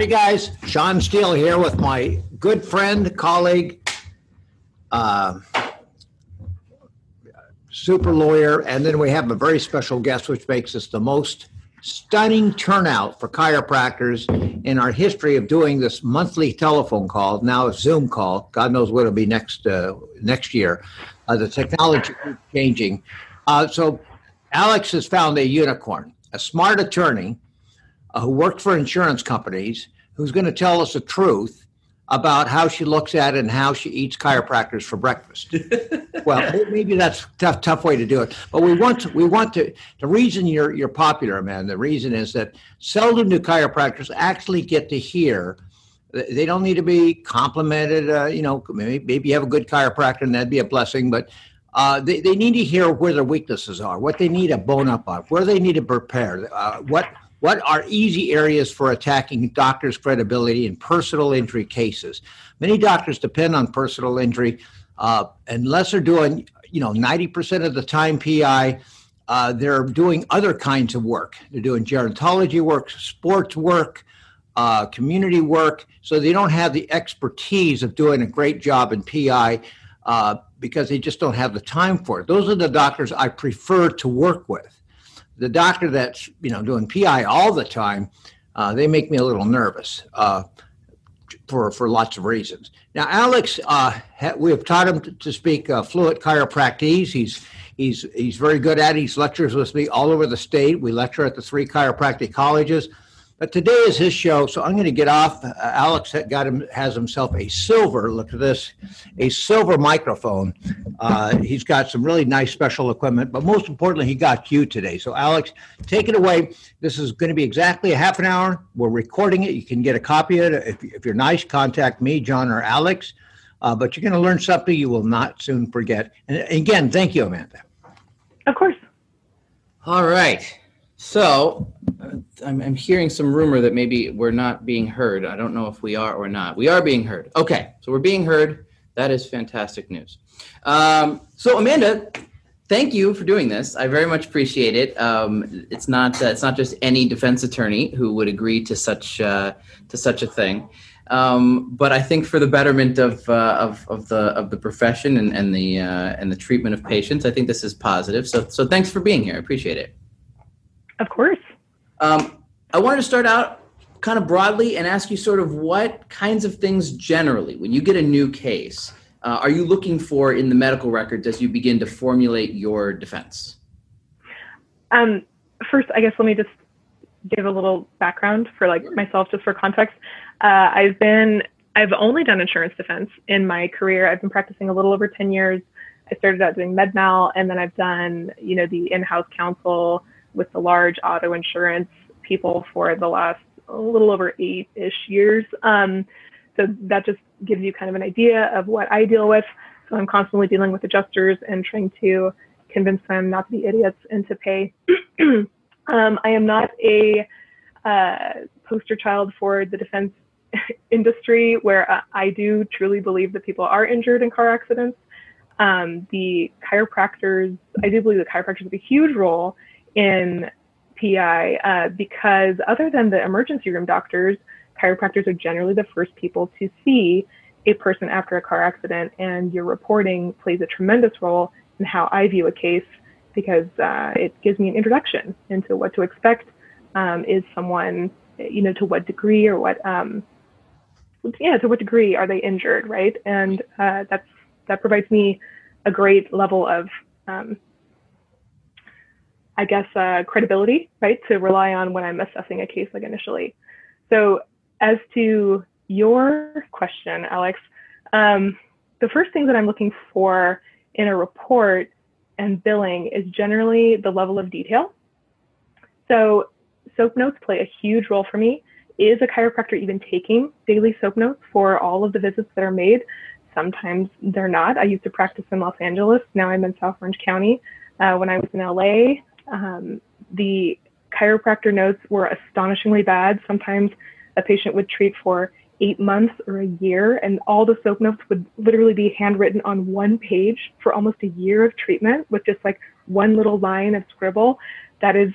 Hey guys, Sean Steele here with my good friend, colleague, uh, super lawyer, and then we have a very special guest, which makes us the most stunning turnout for chiropractors in our history of doing this monthly telephone call. Now a Zoom call. God knows what it'll be next uh, next year. Uh, the technology is changing. Uh, so Alex has found a unicorn, a smart attorney uh, who worked for insurance companies, who's going to tell us the truth about how she looks at and how she eats chiropractors for breakfast. well, maybe that's a tough, tough way to do it. But we want to, we want to, the reason you're, you're popular, man, the reason is that seldom do chiropractors actually get to hear they don't need to be complimented. Uh, you know, maybe, maybe you have a good chiropractor and that'd be a blessing, but uh, they, they need to hear where their weaknesses are, what they need to bone up on, where they need to prepare, uh, what what are easy areas for attacking doctors' credibility in personal injury cases? Many doctors depend on personal injury uh, unless they're doing, you know, 90% of the time PI. Uh, they're doing other kinds of work. They're doing gerontology work, sports work, uh, community work. So they don't have the expertise of doing a great job in PI uh, because they just don't have the time for it. Those are the doctors I prefer to work with the doctor that's you know doing PI all the time, uh, they make me a little nervous uh, for for lots of reasons. Now, Alex, uh, we have taught him to, to speak uh, fluent chiropractese. He's he's he's very good at it. He's lectures with me all over the state. We lecture at the three chiropractic colleges. But today is his show, so I'm going to get off. Uh, Alex got him has himself a silver. Look at this, a silver microphone. Uh, he's got some really nice special equipment, but most importantly, he got you today. So, Alex, take it away. This is going to be exactly a half an hour. We're recording it. You can get a copy of it. If, if you're nice, contact me, John, or Alex. Uh, but you're going to learn something you will not soon forget. And again, thank you, Amanda. Of course. All right. So uh, I'm, I'm, hearing some rumor that maybe we're not being heard. I don't know if we are or not. We are being heard. Okay, so we're being heard. That is fantastic news. Um, so Amanda, thank you for doing this. I very much appreciate it. Um, it's not uh, it's not just any defense attorney who would agree to such uh, to such a thing. Um, but I think for the betterment of, uh, of, of, the of the profession and, and the uh, and the treatment of patients, I think this is positive. So so thanks for being here. I appreciate it. Of course. Um, I wanted to start out kind of broadly and ask you sort of what kinds of things generally, when you get a new case, uh, are you looking for in the medical records as you begin to formulate your defense? Um, first, I guess let me just give a little background for like myself, just for context. Uh, I've been, I've only done insurance defense in my career. I've been practicing a little over 10 years. I started out doing med mal and then I've done, you know, the in-house counsel, with the large auto insurance people for the last a little over eight-ish years. Um, so that just gives you kind of an idea of what I deal with. So I'm constantly dealing with adjusters and trying to convince them not to be idiots and to pay. um, I am not a uh, poster child for the defense industry where uh, I do truly believe that people are injured in car accidents. Um, the chiropractors, I do believe the chiropractors have a huge role in PI uh, because other than the emergency room doctors, chiropractors are generally the first people to see a person after a car accident, and your reporting plays a tremendous role in how I view a case because uh, it gives me an introduction into what to expect. Um, is someone, you know, to what degree or what, um, yeah, to what degree are they injured, right? And uh, that's that provides me a great level of um, I guess, uh, credibility, right, to rely on when I'm assessing a case like initially. So, as to your question, Alex, um, the first thing that I'm looking for in a report and billing is generally the level of detail. So, SOAP notes play a huge role for me. Is a chiropractor even taking daily SOAP notes for all of the visits that are made? Sometimes they're not. I used to practice in Los Angeles. Now I'm in South Orange County. Uh, when I was in LA, um, the chiropractor notes were astonishingly bad. Sometimes a patient would treat for eight months or a year, and all the soap notes would literally be handwritten on one page for almost a year of treatment with just like one little line of scribble. That is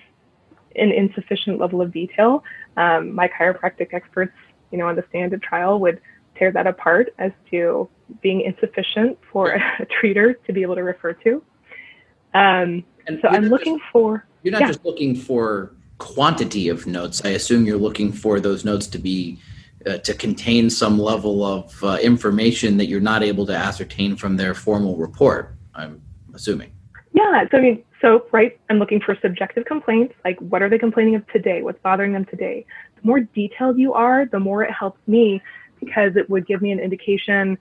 an insufficient level of detail. Um, my chiropractic experts you know, on the stand at trial would tear that apart as to being insufficient for a treater to be able to refer to. Um, And so I'm looking just- for, You're not yeah. just looking for quantity of notes. I assume you're looking for those notes to be uh, to contain some level of uh, information that you're not able to ascertain from their formal report. I'm assuming. yeah, so I mean, so, right, I'm looking for subjective complaints, like what are they complaining of today? What's bothering them today? The more detailed you are, the more it helps me because it would give me an indication,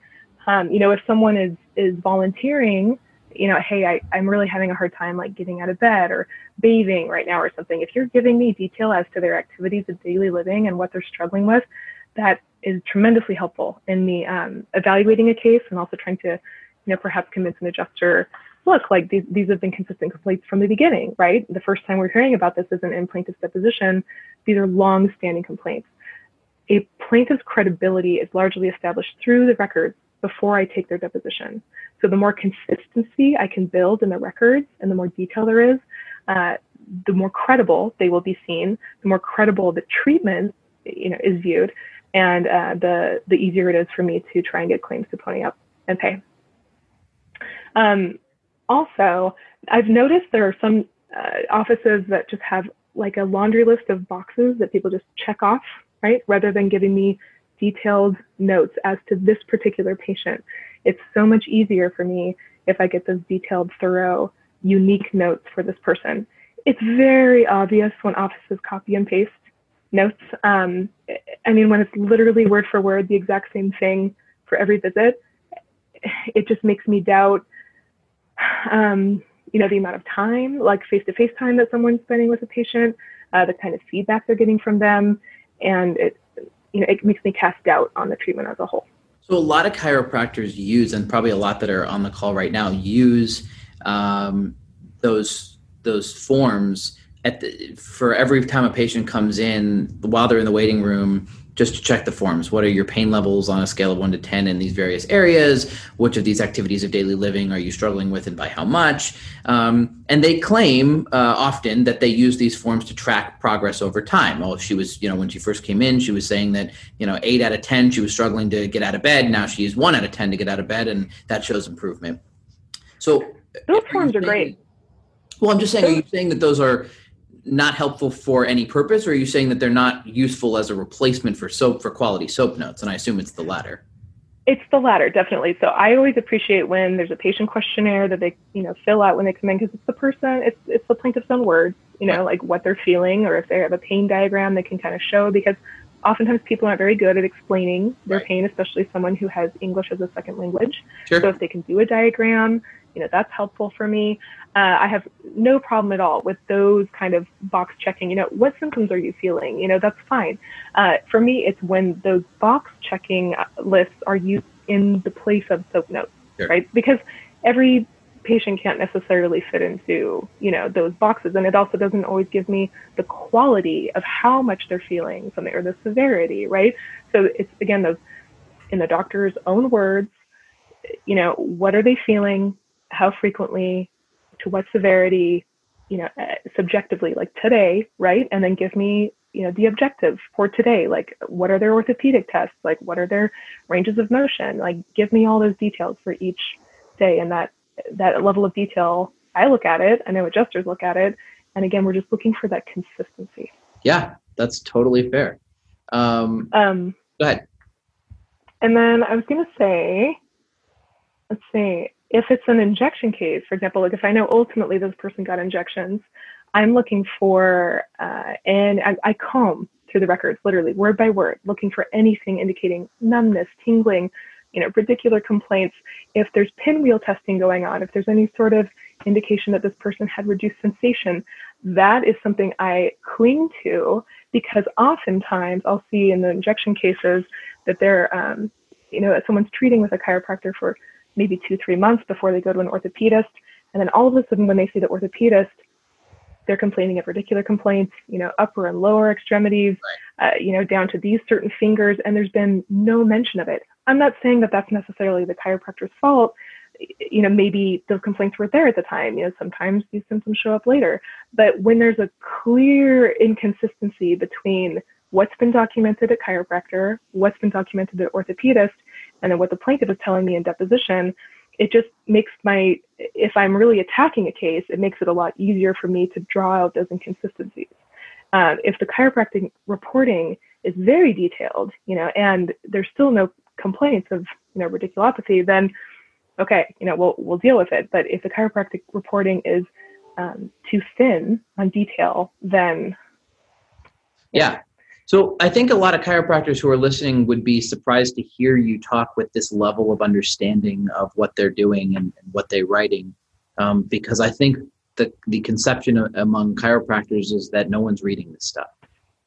um, you know, if someone is, is volunteering, you know, hey, I, I'm really having a hard time like getting out of bed or bathing right now or something. If you're giving me detail as to their activities of daily living and what they're struggling with, that is tremendously helpful in me um, evaluating a case and also trying to, you know, perhaps convince an adjuster, look, like these, these have been consistent complaints from the beginning, right? The first time we're hearing about this isn't in plaintiff's deposition. These are long-standing complaints. A plaintiff's credibility is largely established through the records before I take their deposition. So the more consistency I can build in the records and the more detail there is, uh, the more credible they will be seen, the more credible the treatment you know, is viewed, and uh, the, the easier it is for me to try and get claims to pony up and pay. Um, also, I've noticed there are some uh, offices that just have like a laundry list of boxes that people just check off, right? Rather than giving me detailed notes as to this particular patient. It's so much easier for me if I get those detailed, thorough, unique notes for this person. It's very obvious when offices copy and paste notes. Um, I mean, when it's literally word for word the exact same thing for every visit, it just makes me doubt, um, you know, the amount of time, like face-to-face time that someone's spending with a patient, uh, the kind of feedback they're getting from them, and it, you know, it makes me cast doubt on the treatment as a whole. So a lot of chiropractors use, and probably a lot that are on the call right now, use um, those those forms at the, for every time a patient comes in while they're in the waiting room just to check the forms. What are your pain levels on a scale of 1 to 10 in these various areas? Which of these activities of daily living are you struggling with and by how much? Um, and they claim uh, often that they use these forms to track progress over time. Oh she was you know when she first came in she was saying that you know 8 out of 10 she was struggling to get out of bed. Now she used 1 out of 10 to get out of bed and that shows improvement. So Those forms are saying- great. well, I'm just saying, are you saying that those are not helpful for any purpose, or are you saying that they're not useful as a replacement for soap for quality soap notes? And I assume it's the latter. It's the latter, definitely. So I always appreciate when there's a patient questionnaire that they, you know, fill out when they come in because it's the person, it's it's the plaintiff's own words, you know, like what they're feeling, or if they have a pain diagram, they can kind of show because oftentimes people aren't very good at explaining their Right. pain, especially someone who has English as a second language. Sure. So if they can do a diagram, you know, that's helpful for me. Uh, I have no problem at all with those kind of box checking. You know, what symptoms are you feeling? You know, that's fine. Uh, for me, it's when those box checking uh, lists are used in the place of soap notes, Sure. right? Because every patient can't necessarily fit into, you know, those boxes. And it also doesn't always give me the quality of how much they're feeling something or the severity, right? So it's, again, those in the doctor's own words, you know, what are they feeling? How frequently? To what severity? You know, uh, subjectively, like today, right? And then give me, you know, the objective for today. Like, what are their orthopedic tests? Like, what are their ranges of motion? Like, give me all those details for each day. And that that level of detail, I look at it. I know adjusters look at it. And again, we're just looking for that consistency. Yeah, that's totally fair. Um, Um, go ahead. And then I was going to say, let's see, if it's an injection case, for example, like if I know ultimately this person got injections, I'm looking for, uh, and I, I comb through the records, literally word by word, looking for anything indicating numbness, tingling, you know, radicular complaints. If there's pinwheel testing going on, if there's any sort of indication that this person had reduced sensation, that is something I cling to because oftentimes I'll see in the injection cases that they're, um, you know, that someone's treating with a chiropractor for maybe two, three months before they go to an orthopedist. And then all of a sudden, when they see the orthopedist, they're complaining of radicular complaints, you know, upper and lower extremities, uh, you know, down to these certain fingers, and there's been no mention of it. I'm not saying that that's necessarily the chiropractor's fault. You know, maybe those complaints were there at the time. You know, sometimes these symptoms show up later. But when there's a clear inconsistency between what's been documented at chiropractor, what's been documented at orthopedist, and then what the plaintiff is telling me in deposition, it just makes my, if I'm really attacking a case, it makes it a lot easier for me to draw out those inconsistencies. Uh, if the chiropractic reporting is very detailed, you know, and there's still no complaints of, you know, radiculopathy, then okay, you know, we'll we'll deal with it. But if the chiropractic reporting is um, too thin on detail, then yeah. So I think a lot of chiropractors who are listening would be surprised to hear you talk with this level of understanding of what they're doing and, and what they're writing, um, because I think the the conception among chiropractors is that no one's reading this stuff.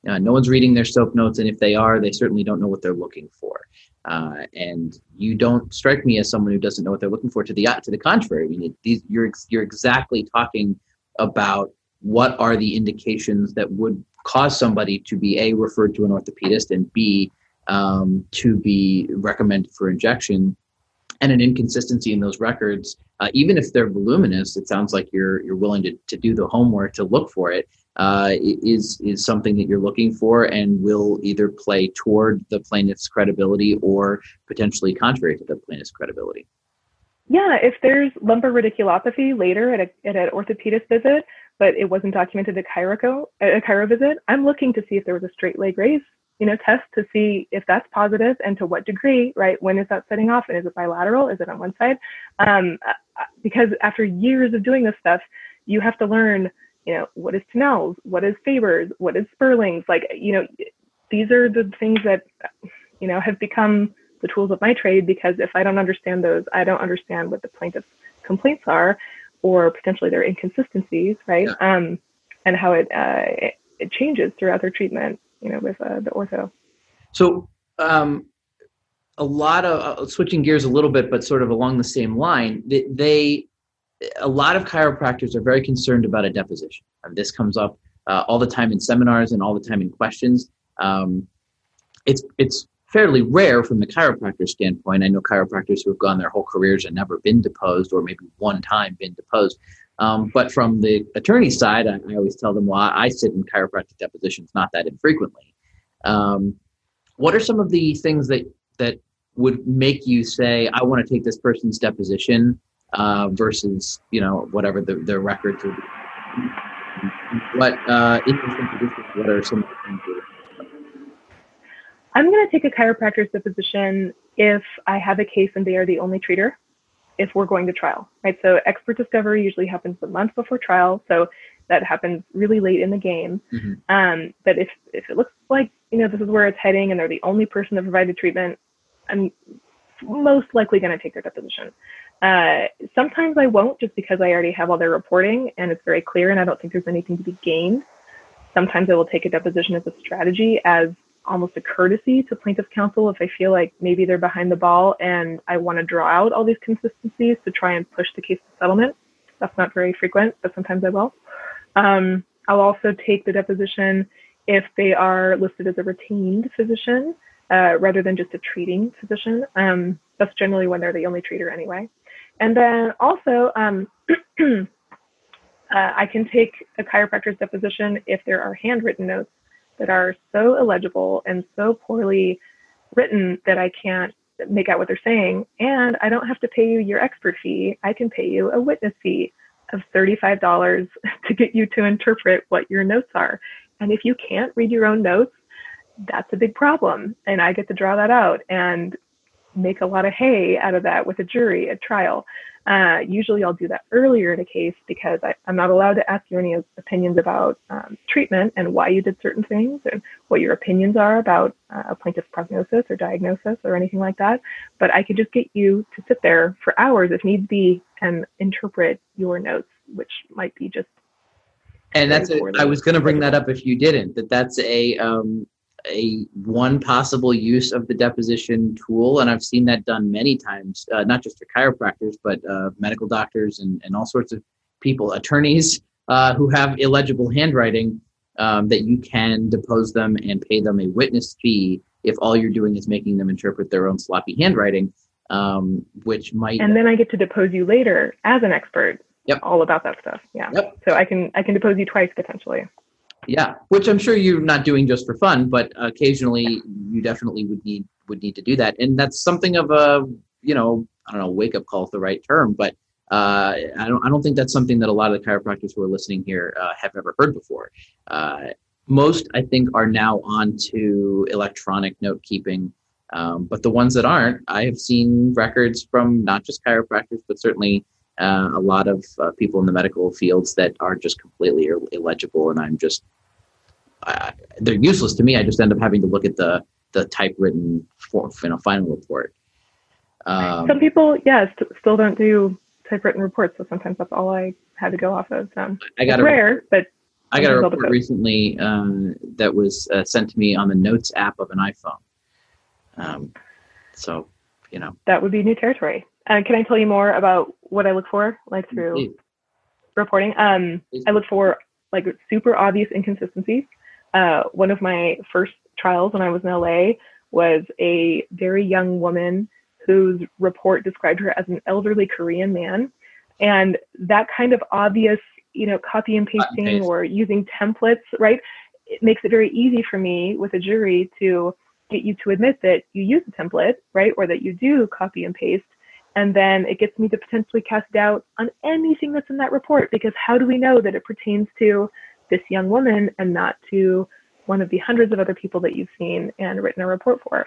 Uh, no one's reading their soap notes, and if they are, they certainly don't know what they're looking for. Uh, and you don't strike me as someone who doesn't know what they're looking for. To the to the contrary, I mean, these, you're you're exactly talking about what are the indications that would cause somebody to be a referred to an orthopedist and b um, to be recommended for injection and an inconsistency in those records uh, even if they're voluminous it sounds like you're you're willing to, to do the homework to look for it uh, is is something that you're looking for and will either play toward the plaintiff's credibility or potentially contrary to the plaintiff's credibility. Yeah, if there's lumbar radiculopathy later at, a, at an orthopedist visit, but it wasn't documented at chiro, at a chiro visit, I'm looking to see if there was a straight leg raise, you know, test to see if that's positive and to what degree, right? When is that setting off? And is it bilateral? Is it on one side? Um, uh, because after years of doing this stuff, you have to learn you know, what is Tinel's, what is Faber's, what is Spurling's, like, you know, these are the things that, you know, have become the tools of my trade because if I don't understand those, I don't understand what the plaintiff's complaints are or potentially their inconsistencies, right? Yeah. Um, and how it, uh, it, changes throughout their treatment, you know, with uh, the ortho. So, um, a lot of uh, switching gears a little bit, but sort of along the same line, they, they a lot of chiropractors are very concerned about a deposition. And this comes up uh, all the time in seminars and all the time in questions. Um, it's it's fairly rare from the chiropractor standpoint. I know chiropractors who have gone their whole careers and never been deposed, or maybe one time been deposed. Um, but from the attorney side, I, I, always tell them, well, I sit in chiropractic depositions not that infrequently. Um, what are some of the things that that would make you say, I want to take this person's deposition uh, versus you know whatever the, the records would be. What uh, what are some of the things I'm going to take a chiropractor's deposition if I have a case and they are the only treater. If we're going to trial, right? So expert discovery usually happens a month before trial, so that happens really late in the game. Mm-hmm. Um, but if if it looks like you know this is where it's heading and they're the only person that provided treatment, I'm most likely going to take their deposition. Uh, sometimes I won't just because I already have all their reporting and it's very clear and I don't think there's anything to be gained. Sometimes I will take a deposition as a strategy, as almost a courtesy to plaintiff counsel if I feel like maybe they're behind the ball and I want to draw out all these consistencies to try and push the case to settlement. That's not very frequent, but sometimes I will. Um, I'll also take the deposition if they are listed as a retained physician uh, rather than just a treating physician. Um, that's generally when they're the only treater anyway. And then also, um, uh, I can take a chiropractor's deposition if there are handwritten notes that are so illegible and so poorly written that I can't make out what they're saying. And I don't have to pay you your expert fee. I can pay you a witness fee of $35 to get you to interpret what your notes are. And if you can't read your own notes, that's a big problem. And I get to draw that out and make a lot of hay out of that with a jury at trial. Uh, usually I'll do that earlier in a case because I, am not allowed to ask you any opinions about um, treatment and why you did certain things and what your opinions are about uh, a plaintiff's prognosis or diagnosis or anything like that. But I could just get you to sit there for hours if need be and interpret your notes, which might be just. And that's a, I was going to bring that up if you didn't. That that's a um, a one possible use of the deposition tool, and I've seen that done many times, uh, not just for chiropractors, but uh, medical doctors and, and all sorts of people, attorneys uh, who have illegible handwriting, um, that you can depose them and pay them a witness fee if all you're doing is making them interpret their own sloppy handwriting, um, which might. And then I get to depose you later as an expert. Yep. All about that stuff. Yeah. Yep. So I can I can depose you twice potentially. Yeah, which I'm sure you're not doing just for fun, but occasionally you definitely would need would need to do that, and that's something of a you know I don't know wake up call is the right term, but uh, I don't I don't think that's something that a lot of the chiropractors who are listening here uh, have ever heard before. Uh, most I think are now on to electronic note keeping, um, but the ones that aren't, I have seen records from not just chiropractors, but certainly uh, a lot of uh, people in the medical fields that are just completely illegible, and I'm just they're useless to me. I just end up having to look at the the typewritten for, you know, final report. Um, Some people, yes, yeah, st- still don't do typewritten reports, so sometimes that's all I had to go off of. So I got it's a, rare, but I got a report recently um, that was uh, sent to me on the Notes app of an iPhone. Um, so, you know, that would be new territory. Uh, can I tell you more about what I look for, like through Please. reporting? Um, Please. I look for like super obvious inconsistencies. Uh, one of my first trials when I was in LA was a very young woman whose report described her as an elderly Korean man. And that kind of obvious, you know, copy and pasting paste. or using templates, right? It makes it very easy for me with a jury to get you to admit that you use a template, right? Or that you do copy and paste. And then it gets me to potentially cast doubt on anything that's in that report because how do we know that it pertains to this young woman and not to one of the hundreds of other people that you've seen and written a report for.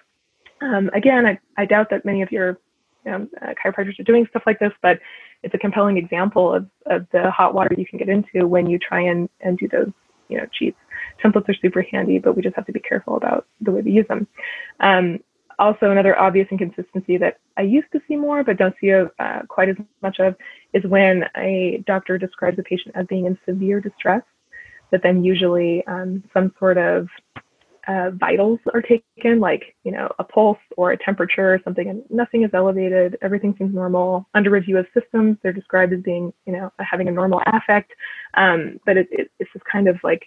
Um, again, I, I, doubt that many of your you know, uh, chiropractors are doing stuff like this, but it's a compelling example of, of the hot water you can get into when you try and, and do those you know cheats. Templates are super handy, but we just have to be careful about the way we use them. Um, also, another obvious inconsistency that I used to see more, but don't see uh, quite as much of, is when a doctor describes a patient as being in severe distress but then usually um, some sort of uh, vitals are taken, like you know a pulse or a temperature or something, and nothing is elevated. Everything seems normal. Under review of systems, they're described as being you know having a normal affect, um, but it, it, it's this kind of like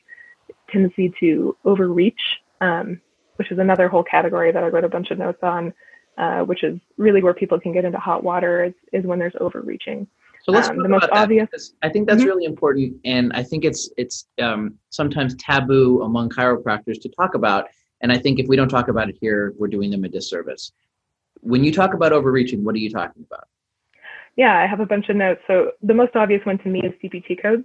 tendency to overreach, um, which is another whole category that I wrote a bunch of notes on, uh, which is really where people can get into hot water is, is when there's overreaching. So let's um, the most obvious. I think that's mm-hmm. really important, and I think it's it's um, sometimes taboo among chiropractors to talk about. And I think if we don't talk about it here, we're doing them a disservice. When you talk about overreaching, what are you talking about? Yeah, I have a bunch of notes. So the most obvious one to me is CPT codes.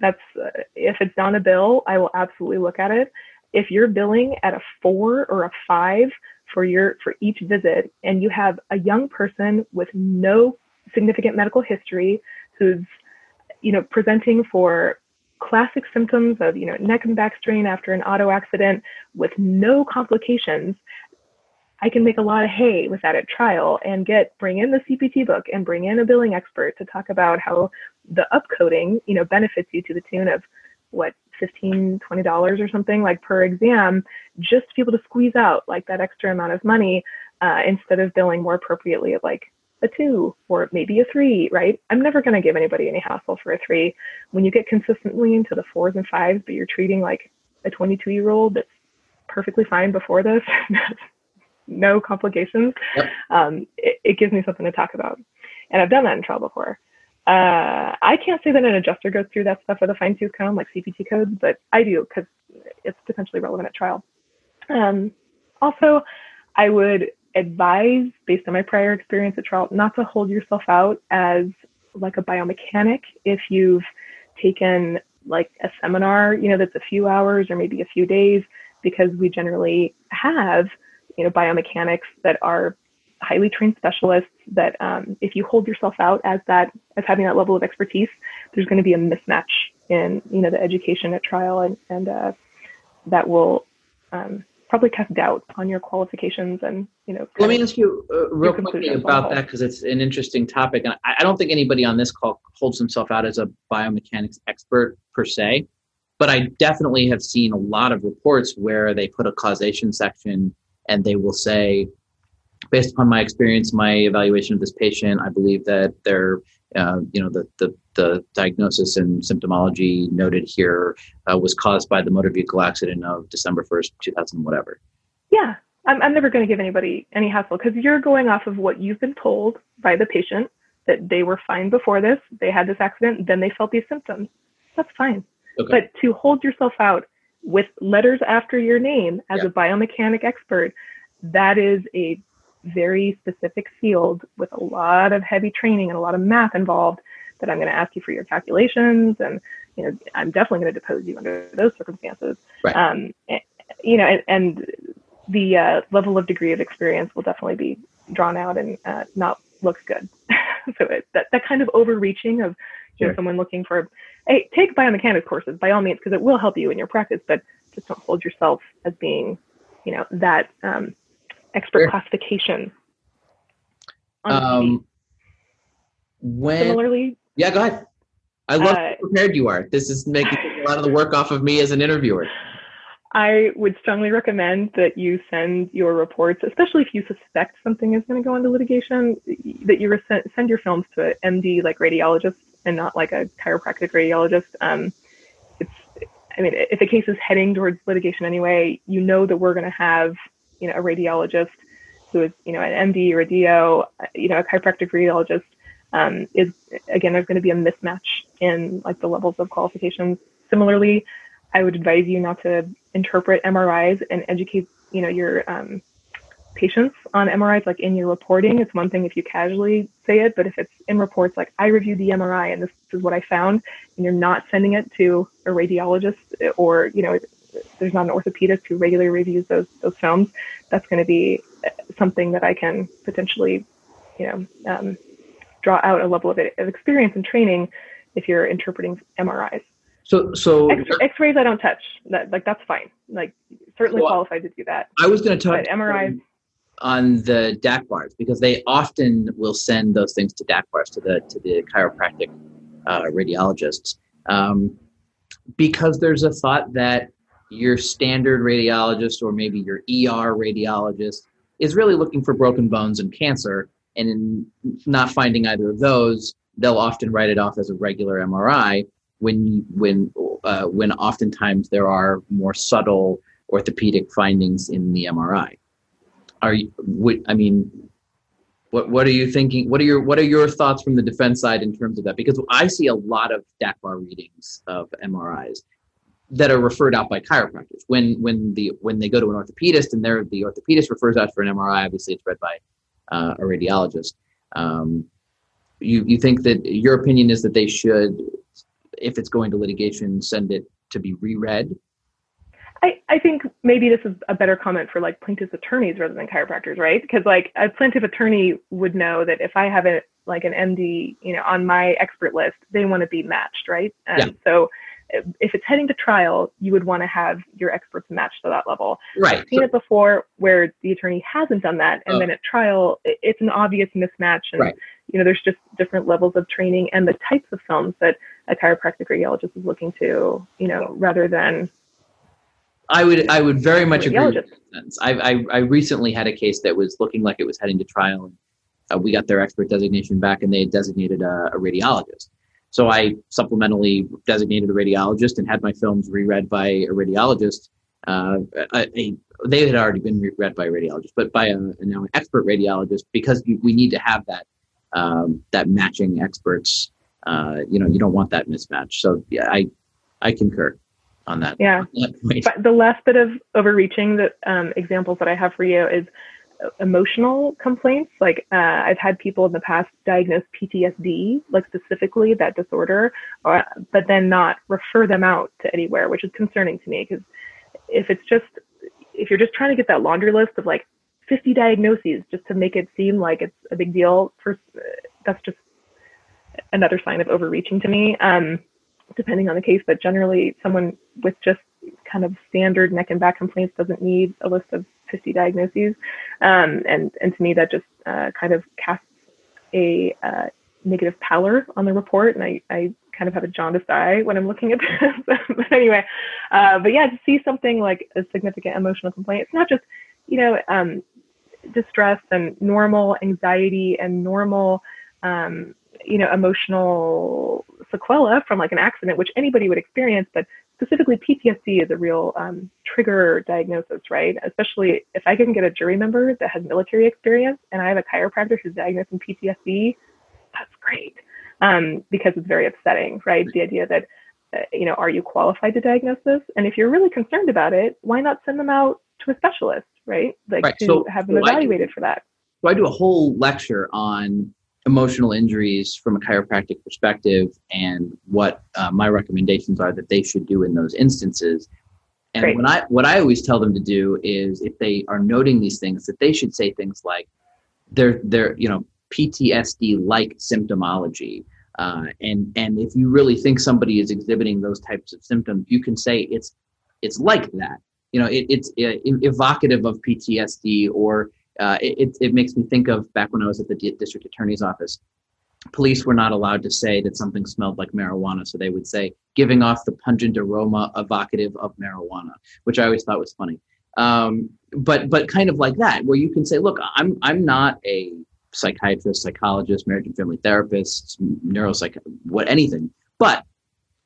That's uh, if it's on a bill, I will absolutely look at it. If you're billing at a four or a five for your for each visit, and you have a young person with no significant medical history who's you know presenting for classic symptoms of you know neck and back strain after an auto accident with no complications i can make a lot of hay with that at trial and get bring in the cpt book and bring in a billing expert to talk about how the upcoding you know benefits you to the tune of what 15 20 dollars or something like per exam just to be able to squeeze out like that extra amount of money uh, instead of billing more appropriately at like a two or maybe a three, right? I'm never going to give anybody any hassle for a three. When you get consistently into the fours and fives, but you're treating like a 22 year old that's perfectly fine before this, no complications, yep. um, it, it, gives me something to talk about. And I've done that in trial before. Uh, I can't say that an adjuster goes through that stuff with a fine tooth comb like CPT codes, but I do because it's potentially relevant at trial. Um, also, I would advise, based on my prior experience at trial, not to hold yourself out as like a biomechanic if you've taken like a seminar, you know, that's a few hours or maybe a few days, because we generally have, you know, biomechanics that are highly trained specialists that um, if you hold yourself out as that as having that level of expertise there's going to be a mismatch in you know the education at trial and and uh, that will um, probably cast doubt on your qualifications and you know let me ask you uh, real quickly about that because it's an interesting topic and I, I don't think anybody on this call holds himself out as a biomechanics expert per se but i definitely have seen a lot of reports where they put a causation section and they will say based upon my experience my evaluation of this patient i believe that they're uh, you know the, the the diagnosis and symptomology noted here uh, was caused by the motor vehicle accident of December 1st, 2000, whatever. Yeah, I'm, I'm never going to give anybody any hassle because you're going off of what you've been told by the patient that they were fine before this, they had this accident, then they felt these symptoms. That's fine. Okay. But to hold yourself out with letters after your name as Yeah. a biomechanic expert, that is a very specific field with a lot of heavy training and a lot of math involved that I'm going to ask you for your calculations and you know I'm definitely going to depose you under those circumstances. Right. Um, you know, and, and the uh, level of degree of experience will definitely be drawn out and uh, not looks good. so it, that that kind of overreaching of you know Sure. someone looking for hey take biomechanics courses by all means because it will help you in your practice, but just don't hold yourself as being you know that um, expert Sure. classification. Um, when Similarly, yeah, go ahead. I love Uh, how prepared you are. This is making a lot of the work off of me as an interviewer. I would strongly recommend that you send your reports, especially if you suspect something is going to go into litigation, that you send your films to an MD like radiologist and not like a chiropractic radiologist. Um, it's, I mean, if a case is heading towards litigation anyway, you know that we're going to have, you know, a radiologist who is, you know, an MD or a DO, you know, a chiropractic radiologist um, is again there's going to be a mismatch in like the levels of qualifications. Similarly, I would advise you not to interpret MRIs and educate you know your um, patients on MRIs like in your reporting. It's one thing if you casually say it, but if it's in reports like I reviewed the MRI and this is what I found, and you're not sending it to a radiologist or you know there's not an orthopedist who regularly reviews those those films, that's going to be something that I can potentially you know um, draw out a level of, of experience and training if you're interpreting MRIs. So, so X- X-rays I don't touch. That like that's fine. Like certainly So, uh, qualified to do that. I was going to talk MRIs on the DAC bars because they often will send those things to DAC bars to the to the chiropractic uh, radiologists um, because there's a thought that your standard radiologist or maybe your ER radiologist is really looking for broken bones and cancer, and in not finding either of those, they'll often write it off as a regular MRI when when uh, when oftentimes there are more subtle orthopedic findings in the MRI are you would i mean what what are you thinking what are your what are your thoughts from the defense side in terms of that? Because i see a lot of DACBAR readings of mris that are referred out by chiropractors when when the when they go to an orthopedist and they're the orthopedist refers out for an mri obviously it's read by uh, a radiologist um, you you think that your opinion is that they should if it's going to litigation send it to be reread I, I think maybe this is a better comment for like plaintiff's attorneys rather than chiropractors, right? Because like a plaintiff attorney would know that if I have a like an MD, you know, on my expert list, they want to be matched, right? And Yeah. so if it's heading to trial, you would want to have your experts matched to that level. right I've seen it before where the attorney hasn't done that, and Oh. then at trial, it's an obvious mismatch, and Right. you know, there's just different levels of training and the types of films that a chiropractic radiologist is looking to, you know, rather than I would I would very much agree. with that. I, I I recently had a case that was looking like it was heading to trial, and uh, we got their expert designation back, and they had designated a, a radiologist. So I supplementally designated a radiologist and had my films reread by a radiologist. Uh, a, a, they had already been reread by a radiologist, but by a now an expert radiologist because we need to have that um, that matching experts. Uh, you know, you don't want that mismatch. So yeah, I I concur on that. Yeah. on that. But the last bit of overreaching that um, examples that I have for you is emotional complaints. Like uh, I've had people in the past diagnose PTSD, like specifically that disorder, or, but then not refer them out to anywhere, which is concerning to me because if it's just if you're just trying to get that laundry list of like 50 diagnoses just to make it seem like it's a big deal, for that's just another sign of overreaching to me. Um, depending on the case, but generally someone with just kind of standard neck and back complaints doesn't need a list of 50 diagnoses. Um, and, and to me, that just uh, kind of casts a uh, negative pallor on the report. And I, I kind of have a jaundiced eye when I'm looking at this. but anyway, uh, but yeah, to see something like a significant emotional complaint, it's not just, you know, um, distress and normal anxiety and normal, um, you know, emotional sequela from like an accident, which anybody would experience, but specifically PTSD is a real um, trigger diagnosis, right? Especially if I can get a jury member that has military experience and I have a chiropractor who's diagnosing PTSD, that's great um, because it's very upsetting, right? The idea that uh, you know, are you qualified to diagnose this? And if you're really concerned about it, why not send them out to a specialist, right? Like Right, to so- have them so I do- evaluated for that. So I do a whole lecture on emotional injuries from a chiropractic perspective and what uh, my recommendations are that they should do in those instances. And Great. what I what I always tell them to do is if they are noting these things that they should say things like they're they're you know PTSD like symptomology. Uh, and and if you really think somebody is exhibiting those types of symptoms, you can say it's it's like that. You know, it, it's uh, evocative of PTSD or uh, it, it- makes me think of back when I was at the di- district attorney's office. Police were not allowed to say that something smelled like marijuana, so they would say giving off the pungent aroma evocative of marijuana, which I always thought was funny. Um, but but kind of like that, where you can say, look, I'm I'm not a psychiatrist, psychologist, marriage and family therapist, neuropsych, what anything, but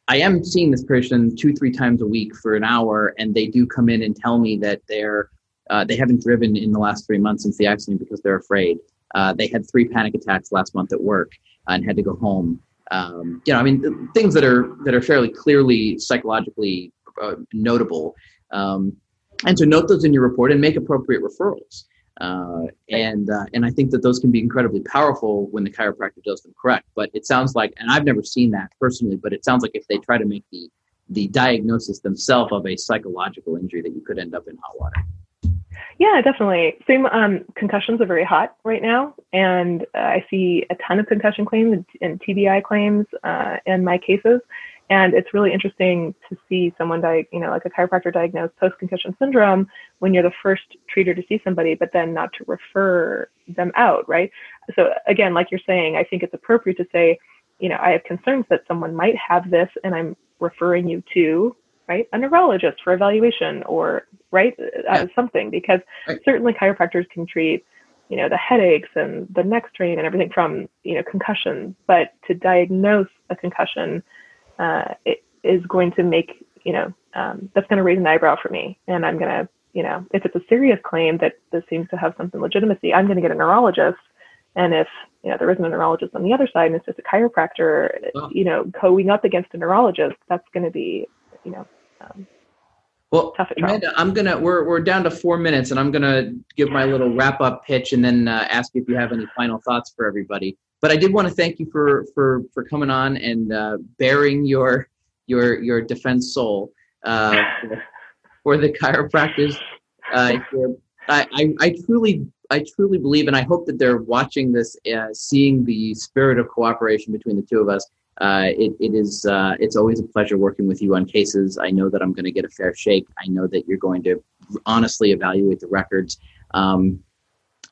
I am seeing this person two three times a week for an hour, and they do come in and tell me that they're uh, they haven't driven in the last three months since the accident because they're afraid. Uh, they had three panic attacks last month at work and had to go home. Um, you know, I mean, things that are that are fairly clearly psychologically uh, notable. Um, and to note those in your report and make appropriate referrals. Uh, and uh, and I think that those can be incredibly powerful when the chiropractor does them correct. But it sounds like, and I've never seen that personally, but it sounds like if they try to make the the diagnosis themselves of a psychological injury, that you could end up in hot water. Yeah, definitely. Same. Um, concussions are very hot right now, and uh, I see a ton of concussion claims and, TBI claims uh, in my cases. And it's really interesting to see someone, di- you know, like a chiropractor diagnose post-concussion syndrome when you're the first treater to see somebody, but then not to refer them out, right? So again, like you're saying, I think it's appropriate to say, you know, I have concerns that someone might have this, and I'm referring you to right? A neurologist for evaluation or right? Uh, something because Right. certainly chiropractors can treat you know the headaches and the neck strain and everything from you know concussion. But to diagnose a concussion uh, it is going to make you know um, that's going to raise an eyebrow for me. And i'm going to you know if it's a serious claim that this seems to have something legitimacy i'm going to get a neurologist. And if you know there isn't a neurologist on the other side and it's just a chiropractor Wow. you know going up against a neurologist that's going to be you know um, Well, Tough at trial. Amanda, I'm gonna we're we're down to four minutes, and I'm gonna give my little wrap up pitch, and then uh, ask you if you have any final thoughts for everybody. But I did want to thank you for for for coming on and uh, baring your your your defense soul uh, for, for the chiropractors. Uh. I, I I truly I truly believe, and I hope that they're watching this, uh, seeing the spirit of cooperation between the two of us. Uh, it, it is uh, it's always a pleasure working with you on cases. I know that I'm going to get a fair shake. I know that you're going to honestly evaluate the records, um,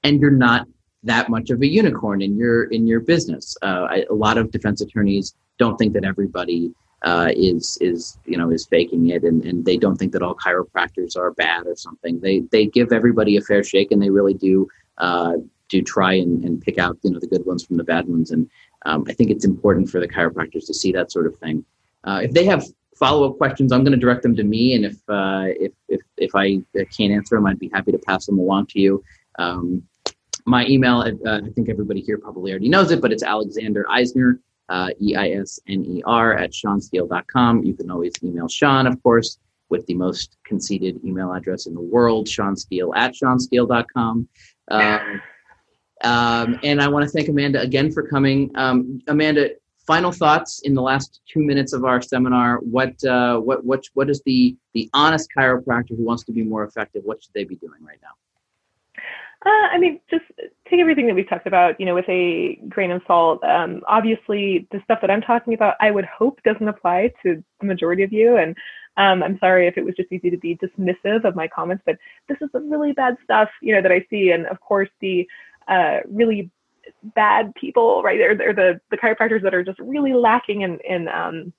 and you're not that much of a unicorn in your in your business. Uh, I, a lot of defense attorneys don't think that everybody uh, is is you know is faking it, and, and they don't think that all chiropractors are bad or something. They they give everybody a fair shake, and they really do uh, do try and, and pick out you know the good ones from the bad ones. And um, I think it's important for the chiropractors to see that sort of thing. Uh, if they have follow up questions, I'm going to direct them to me, and if uh, if if if I can't answer them, I'd be happy to pass them along to you. Um, my email, uh, I think everybody here probably already knows it, but it's Alexander Eisner, uh, E I S N E R, at SeanSteele.com. You can always email Sean, of course, with the most conceited email address in the world, Sean Steele at SeanSteele.com. Um, um, and I want to thank Amanda again for coming. Um, Amanda, final thoughts in the last two minutes of our seminar. What uh, what what what is the the honest chiropractor who wants to be more effective? What should they be doing right now? Uh, I mean, just take everything that we've talked about, you know, with a grain of salt. Um, obviously, the stuff that I'm talking about, I would hope doesn't apply to the majority of you. And um, I'm sorry if it was just easy to be dismissive of my comments, but this is the really bad stuff, you know, that I see. And of course, the uh, really bad people, right? They're, they're the, the chiropractors that are just really lacking in, in um,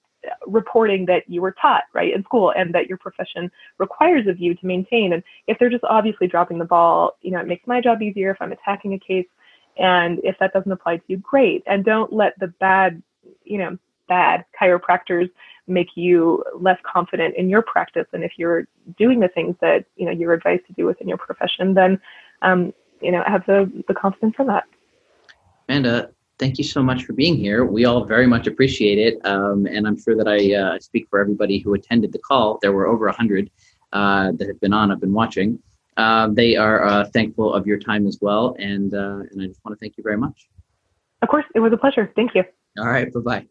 reporting that you were taught, right, in school and that your profession requires of you to maintain. And if they're just obviously dropping the ball, you know, it makes my job easier if I'm attacking a case. And if that doesn't apply to you, great. And don't let the bad, you know, bad chiropractors make you less confident in your practice. And if you're doing the things that, you know, you're advised to do within your profession, then, um, you know, have the, the confidence in that. Amanda, thank you so much for being here. We all very much appreciate it. Um, and I'm sure that I uh, speak for everybody who attended the call. There were over 100 uh, that have been on, I've been watching. Uh, they are uh, thankful of your time as well. And, uh, and I just want to thank you very much. Of course, it was a pleasure. Thank you. All right. Bye bye.